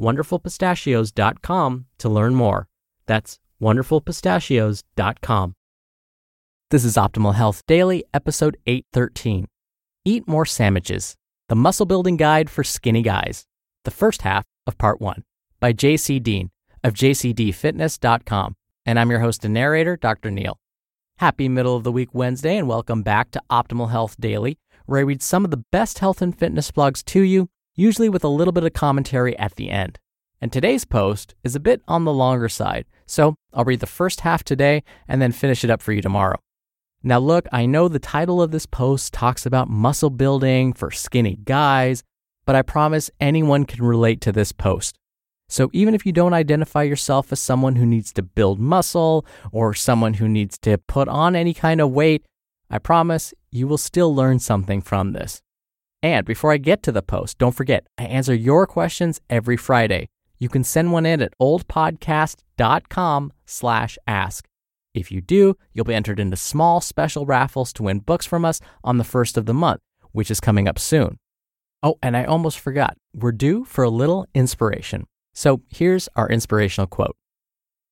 wonderfulpistachios.com to learn more. That's wonderfulpistachios.com. This is Optimal Health Daily, episode 813. Eat More Sandwiches, the muscle building guide for skinny guys. The first half of part one by JC Deen of jcdfitness.com. And I'm your host and narrator, Dr. Neal. Happy middle of the week Wednesday, and welcome back to Optimal Health Daily, where I read some of the best health and fitness blogs to you usually with a little bit of commentary at the end. And today's post is a bit on the longer side, so I'll read the first half today and then finish it up for you tomorrow. Now, look, I know the title of this post talks about muscle building for skinny guys, but I promise anyone can relate to this post. So, even if you don't identify yourself as someone who needs to build muscle or someone who needs to put on any kind of weight, I promise you will still learn something from this. And before I get to the post, don't forget, I answer your questions every Friday. You can send one in at oldpodcast.com slash ask. If you do, you'll be entered into small special raffles to win books from us on the first of the month, which is coming up soon. Oh, and I almost forgot. We're due for a little inspiration. So here's our inspirational quote.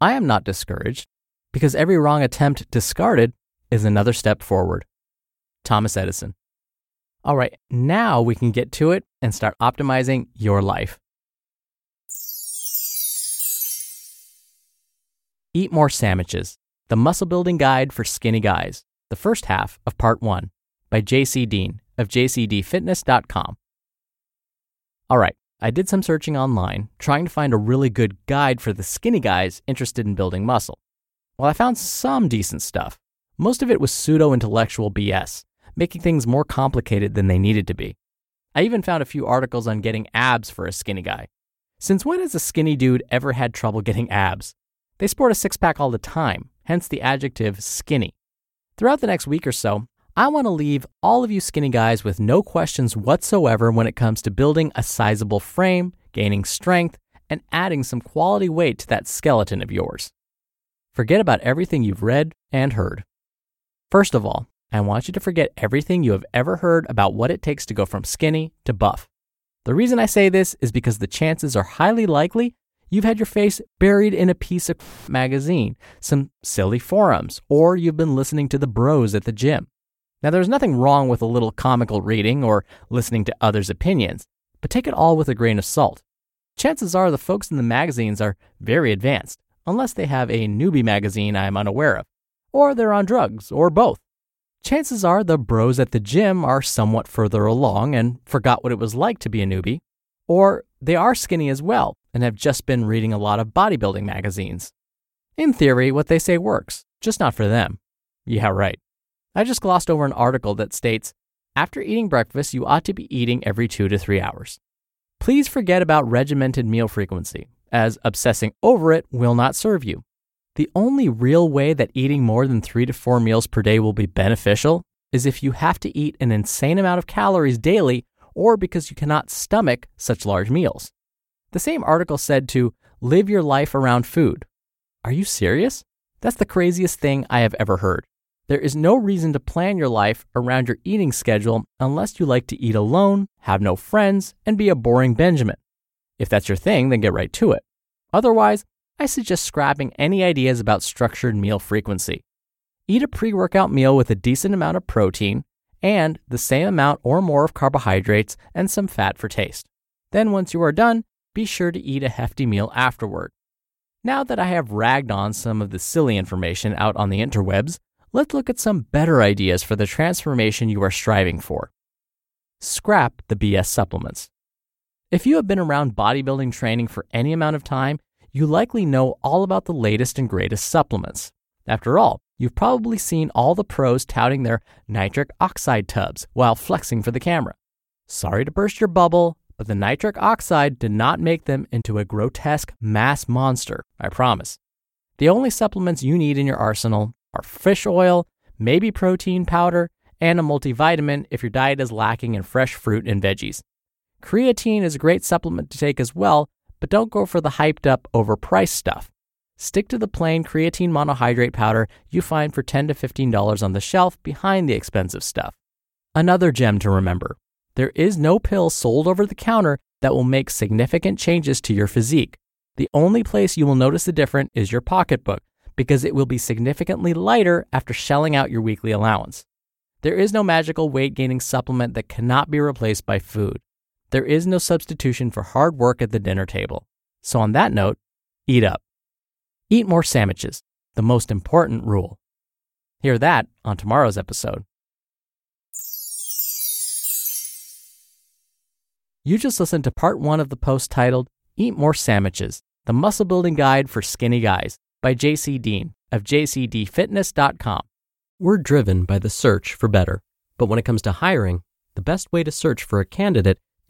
I am not discouraged because every wrong attempt discarded is another step forward. Thomas Edison. All right, now we can get to it and start optimizing your life. Eat More Sandwiches, the muscle building guide for skinny guys, the first half of part one by JC Deen of jcdfitness.com. All right, I did some searching online trying to find a really good guide for the skinny guys interested in building muscle. Well, I found some decent stuff. Most of it was pseudo intellectual BS making things more complicated than they needed to be. I even found a few articles on getting abs for a skinny guy. Since when has a skinny dude ever had trouble getting abs? They sport a six pack all the time, hence the adjective skinny. Throughout the next week or so, I want to leave all of you skinny guys with no questions whatsoever when it comes to building a sizable frame, gaining strength, and adding some quality weight to that skeleton of yours. Forget about everything you've read and heard. First of all, I want you to forget everything you have ever heard about what it takes to go from skinny to buff. The reason I say this is because the chances are highly likely you've had your face buried in a piece of magazine, some silly forums, or you've been listening to the bros at the gym. Now, there's nothing wrong with a little comical reading or listening to others' opinions, but take it all with a grain of salt. Chances are the folks in the magazines are very advanced, unless they have a newbie magazine I'm unaware of, or they're on drugs, or both chances are the bros at the gym are somewhat further along and forgot what it was like to be a newbie, or they are skinny as well and have just been reading a lot of bodybuilding magazines. In theory, what they say works, just not for them. Yeah, right. I just glossed over an article that states after eating breakfast, you ought to be eating every two to three hours. Please forget about regimented meal frequency, as obsessing over it will not serve you. The only real way that eating more than three to four meals per day will be beneficial is if you have to eat an insane amount of calories daily or because you cannot stomach such large meals. The same article said to live your life around food. Are you serious? That's the craziest thing I have ever heard. There is no reason to plan your life around your eating schedule unless you like to eat alone, have no friends, and be a boring Benjamin. If that's your thing, then get right to it. Otherwise, I suggest scrapping any ideas about structured meal frequency. Eat a pre workout meal with a decent amount of protein and the same amount or more of carbohydrates and some fat for taste. Then, once you are done, be sure to eat a hefty meal afterward. Now that I have ragged on some of the silly information out on the interwebs, let's look at some better ideas for the transformation you are striving for. Scrap the BS supplements. If you have been around bodybuilding training for any amount of time, you likely know all about the latest and greatest supplements. After all, you've probably seen all the pros touting their nitric oxide tubs while flexing for the camera. Sorry to burst your bubble, but the nitric oxide did not make them into a grotesque mass monster, I promise. The only supplements you need in your arsenal are fish oil, maybe protein powder, and a multivitamin if your diet is lacking in fresh fruit and veggies. Creatine is a great supplement to take as well, but don't go for the hyped up, overpriced stuff. Stick to the plain creatine monohydrate powder you find for 10 to $15 on the shelf behind the expensive stuff. Another gem to remember there is no pill sold over the counter that will make significant changes to your physique. The only place you will notice the difference is your pocketbook because it will be significantly lighter after shelling out your weekly allowance. There is no magical weight gaining supplement that cannot be replaced by food. There is no substitution for hard work at the dinner table. So, on that note, eat up. Eat more sandwiches, the most important rule. Hear that on tomorrow's episode. You just listened to part one of the post titled Eat More Sandwiches, the muscle building guide for skinny guys by JC Deen of jcdfitness.com. We're driven by the search for better, but when it comes to hiring, the best way to search for a candidate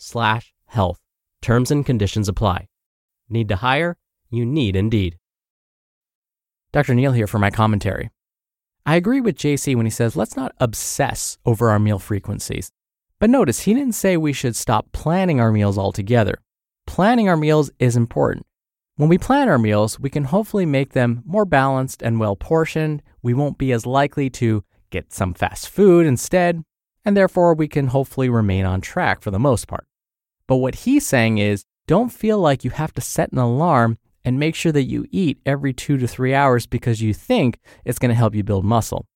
slash health. Terms and conditions apply. Need to hire? You need Indeed. Dr. Neal here for my commentary. I agree with JC when he says let's not obsess over our meal frequencies. But notice he didn't say we should stop planning our meals altogether. Planning our meals is important. When we plan our meals, we can hopefully make them more balanced and well portioned. We won't be as likely to get some fast food instead, and therefore we can hopefully remain on track for the most part. But what he's saying is don't feel like you have to set an alarm and make sure that you eat every two to three hours because you think it's going to help you build muscle.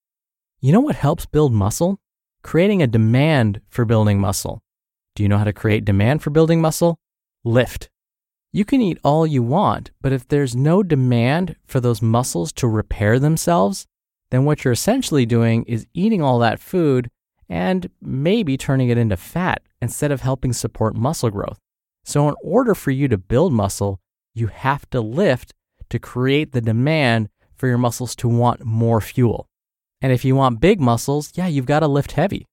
You know what helps build muscle? creating a demand for building muscle. Do you know how to create demand for building muscle? Lift. You can eat all you want, but if there's no demand for those muscles to repair themselves, then what you're essentially doing is eating all that food and maybe turning it into fat instead of helping support muscle growth. So, in order for you to build muscle, you have to lift to create the demand for your muscles to want more fuel. And if you want big muscles, yeah, you've got to lift heavy.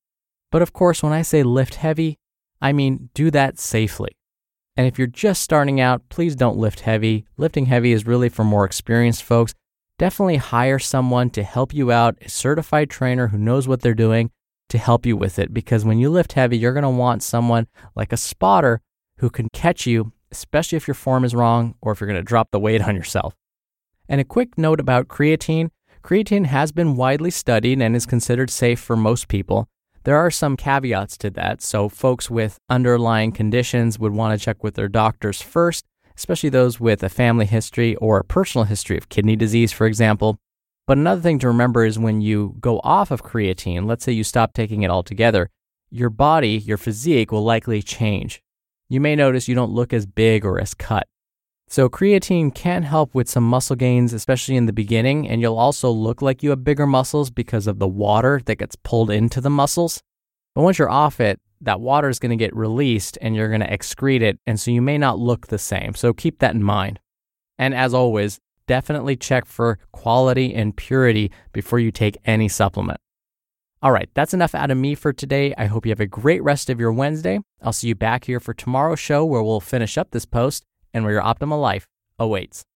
But of course, when I say lift heavy, I mean do that safely. And if you're just starting out, please don't lift heavy. Lifting heavy is really for more experienced folks. Definitely hire someone to help you out, a certified trainer who knows what they're doing to help you with it. Because when you lift heavy, you're going to want someone like a spotter who can catch you, especially if your form is wrong or if you're going to drop the weight on yourself. And a quick note about creatine Creatine has been widely studied and is considered safe for most people. There are some caveats to that, so folks with underlying conditions would want to check with their doctors first, especially those with a family history or a personal history of kidney disease, for example. But another thing to remember is when you go off of creatine, let's say you stop taking it altogether, your body, your physique will likely change. You may notice you don't look as big or as cut. So, creatine can help with some muscle gains, especially in the beginning, and you'll also look like you have bigger muscles because of the water that gets pulled into the muscles. But once you're off it, that water is going to get released and you're going to excrete it, and so you may not look the same. So, keep that in mind. And as always, definitely check for quality and purity before you take any supplement. All right, that's enough out of me for today. I hope you have a great rest of your Wednesday. I'll see you back here for tomorrow's show where we'll finish up this post and where your optimal life awaits.